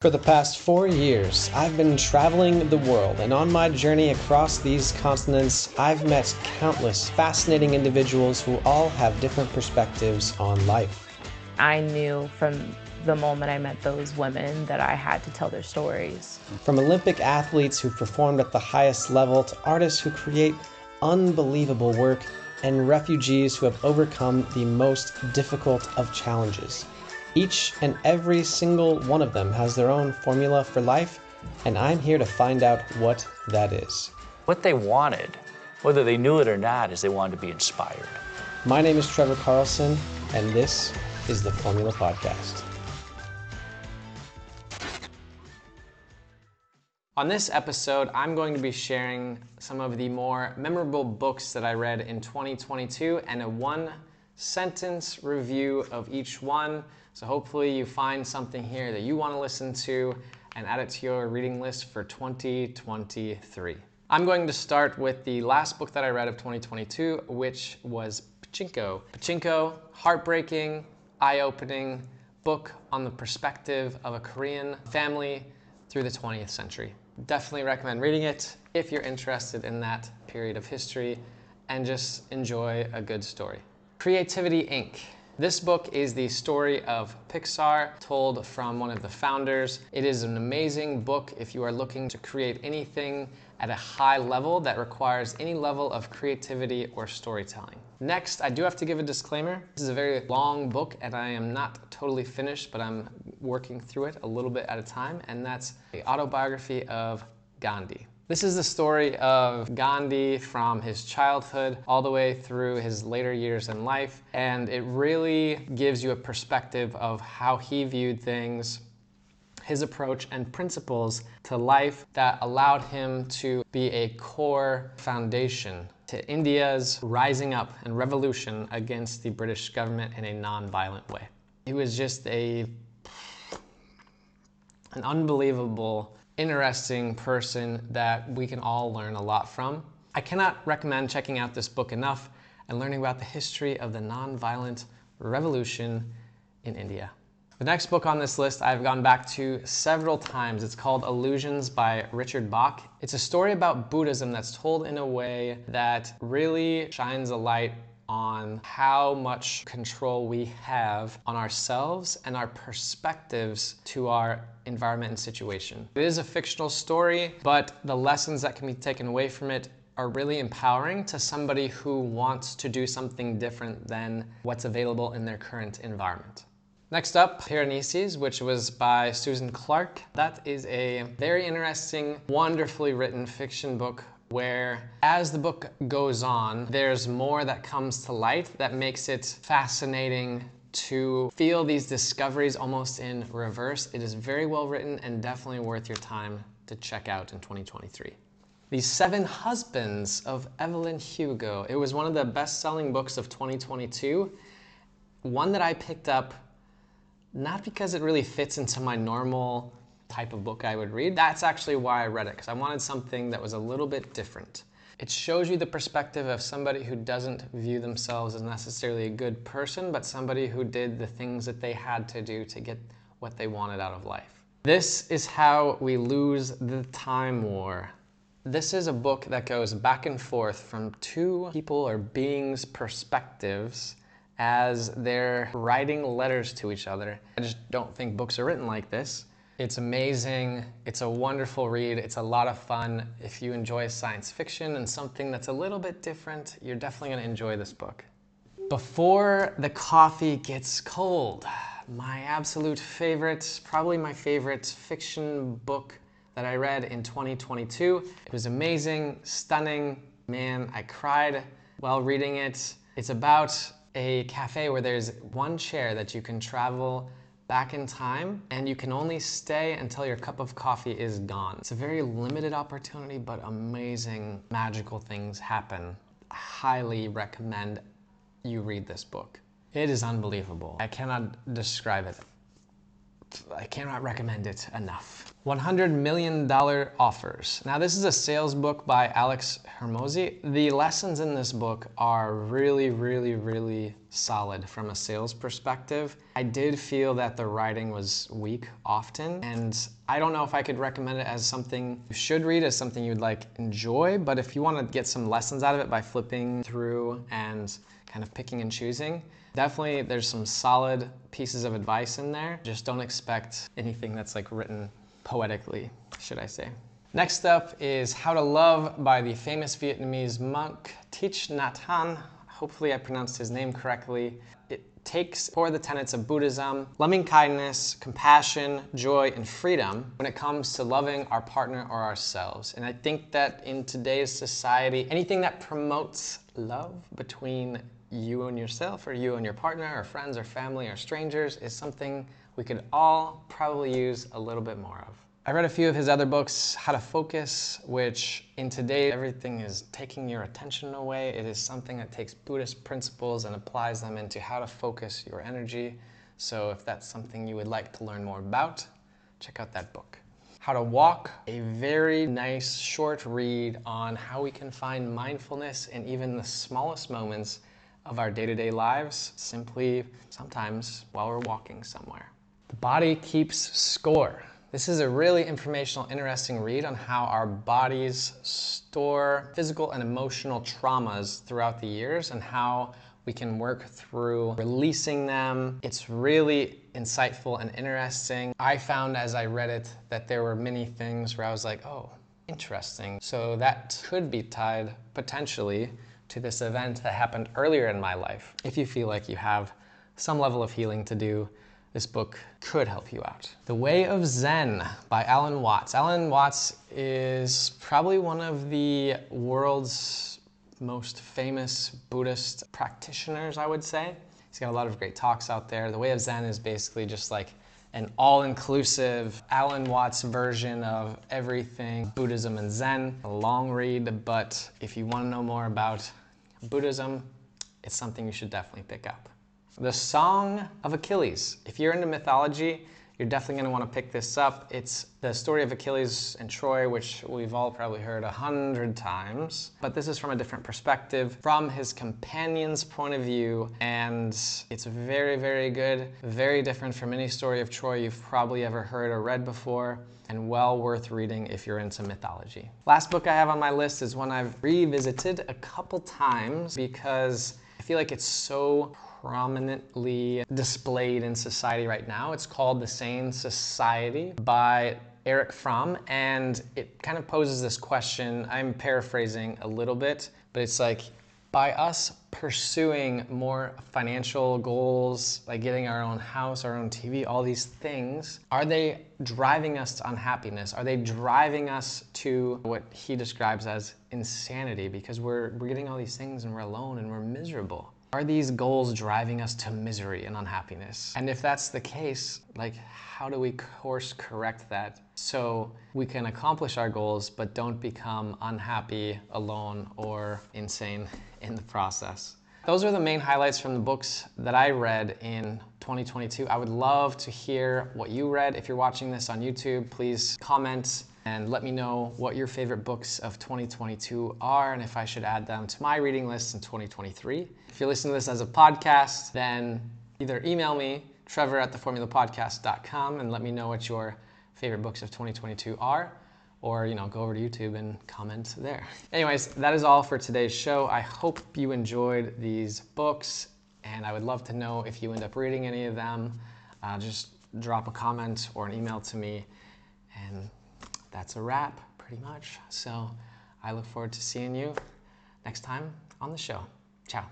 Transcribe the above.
For the past four years, I've been traveling the world, and on my journey across these continents, I've met countless fascinating individuals who all have different perspectives on life. I knew from the moment I met those women that I had to tell their stories. From Olympic athletes who performed at the highest level to artists who create unbelievable work and refugees who have overcome the most difficult of challenges. Each and every single one of them has their own formula for life, and I'm here to find out what that is. What they wanted, whether they knew it or not, is they wanted to be inspired. My name is Trevor Carlson, and this is the Formula Podcast. On this episode, I'm going to be sharing some of the more memorable books that I read in 2022 and a one sentence review of each one. So hopefully you find something here that you want to listen to and add it to your reading list for 2023. I'm going to start with the last book that I read of 2022, which was Pachinko. Pachinko, heartbreaking, eye-opening book on the perspective of a Korean family through the 20th century. Definitely recommend reading it if you're interested in that period of history and just enjoy a good story. Creativity Inc. This book is the story of Pixar told from one of the founders. It is an amazing book if you are looking to create anything at a high level that requires any level of creativity or storytelling. Next, I do have to give a disclaimer. This is a very long book and I am not totally finished, but I'm working through it a little bit at a time, and that's the autobiography of Gandhi. This is the story of Gandhi from his childhood all the way through his later years in life, and it really gives you a perspective of how he viewed things, his approach and principles to life that allowed him to be a core foundation to India's rising up and revolution against the British government in a non-violent way. He was just a an unbelievable interesting person that we can all learn a lot from. I cannot recommend checking out this book enough and learning about the history of the nonviolent revolution in India. The next book on this list I've gone back to several times. It's called Illusions by Richard Bach. It's a story about Buddhism that's told in a way that really shines a light on how much control we have on ourselves and our perspectives to our environment and situation. It is a fictional story, but the lessons that can be taken away from it are really empowering to somebody who wants to do something different than what's available in their current environment. Next up, Piranesi, which was by Susan Clarke. That is a very interesting, wonderfully written fiction book where as the book goes on, there's more that comes to light that makes it fascinating to feel these discoveries almost in reverse. It is very well written and definitely worth your time to check out in 2023. The Seven Husbands of Evelyn Hugo. It was one of the best-selling books of 2022. One that I picked up not because it really fits into my normal type of book I would read. That's actually why I read it, because I wanted something that was a little bit different. It shows you the perspective of somebody who doesn't view themselves as necessarily a good person, but somebody who did the things that they had to do to get what they wanted out of life. This is how we lose the time war. This is a book that goes back and forth from two people or beings' perspectives as they're writing letters to each other. I just don't think books are written like this. It's amazing. It's a wonderful read. It's a lot of fun. If you enjoy science fiction and something that's a little bit different, you're definitely going to enjoy this book. Before the Coffee Gets Cold, my absolute favorite, probably my favorite fiction book that I read in 2022. It was amazing, stunning. Man, I cried while reading it. It's about a cafe where there's one chair that you can travel back in time and you can only stay until your cup of coffee is gone. It's a very limited opportunity, but amazing magical things happen. I highly recommend you read this book. It is unbelievable. I cannot describe it I cannot recommend it enough. $100 million offers. Now, this is a sales book by Alex Hormozi. The lessons in this book are really, really, really solid from a sales perspective. I did feel that the writing was weak often, and I don't know if I could recommend it as something you should read, as something you'd like enjoy, but if you want to get some lessons out of it by flipping through and kind of picking and choosing, definitely there's some solid pieces of advice in there. Just don't expect anything that's like written poetically, should I say. Next up is How to Love by the famous Vietnamese monk Thich Nhat Hanh. Hopefully I pronounced his name correctly. It takes for the tenets of Buddhism, loving kindness, compassion, joy, and freedom when it comes to loving our partner or ourselves. And I think that in today's society, anything that promotes love between you and yourself, or you and your partner, or friends, or family, or strangers is something we could all probably use a little bit more of. I read a few of his other books, How to Focus, which in today everything is taking your attention away. It is something that takes Buddhist principles and applies them into how to focus your energy. So if that's something you would like to learn more about, check out that book. How to Walk, a very nice short read on how we can find mindfulness in even the smallest moments of our day to day lives, simply sometimes while we're walking somewhere. The body keeps score. This is a really informational, interesting read on how our bodies store physical and emotional traumas throughout the years and how we can work through releasing them. It's really insightful and interesting. I found as I read it that there were many things where I was like, oh, interesting. So that could be tied potentially to this event that happened earlier in my life. If you feel like you have some level of healing to do, this book could help you out. The Way of Zen by Alan Watts. Alan Watts is probably one of the world's most famous Buddhist practitioners, I would say. He's got a lot of great talks out there. The Way of Zen is basically just like an all inclusive Alan Watts version of everything Buddhism and Zen. A long read, but if you want to know more about Buddhism, it's something you should definitely pick up. The Song of Achilles. If you're into mythology, you're definitely going to want to pick this up. It's the story of Achilles and Troy, which we've all probably heard a hundred times. But this is from a different perspective, from his companion's point of view. And it's very, very good, very different from any story of Troy you've probably ever heard or read before, and well worth reading if you're into mythology. Last book I have on my list is one I've revisited a couple times because I feel like it's so prominently displayed in society right now. It's called The Sane Society by Erich Fromm, and it kind of poses this question. I'm paraphrasing a little bit, but it's like by us pursuing more financial goals, like getting our own house, our own TV, all these things, are they driving us to unhappiness? Are they driving us to what he describes as insanity because we're, we're getting all these things and we're alone and we're miserable? Are these goals driving us to misery and unhappiness? And if that's the case, like how do we course correct that so we can accomplish our goals but don't become unhappy, alone, or insane in the process? Those are the main highlights from the books that I read in 2022. I would love to hear what you read. If you're watching this on YouTube, please comment and let me know what your favorite books of 2022 are and if I should add them to my reading list in 2023. If you're listening to this as a podcast, then either email me, trevor at theformulapodcast.com, and let me know what your favorite books of 2022 are, or you know, go over to YouTube and comment there. Anyways, that is all for today's show. I hope you enjoyed these books, and I would love to know if you end up reading any of them. Uh, just drop a comment or an email to me, and that's a wrap, pretty much. So I look forward to seeing you next time on the show. Ciao.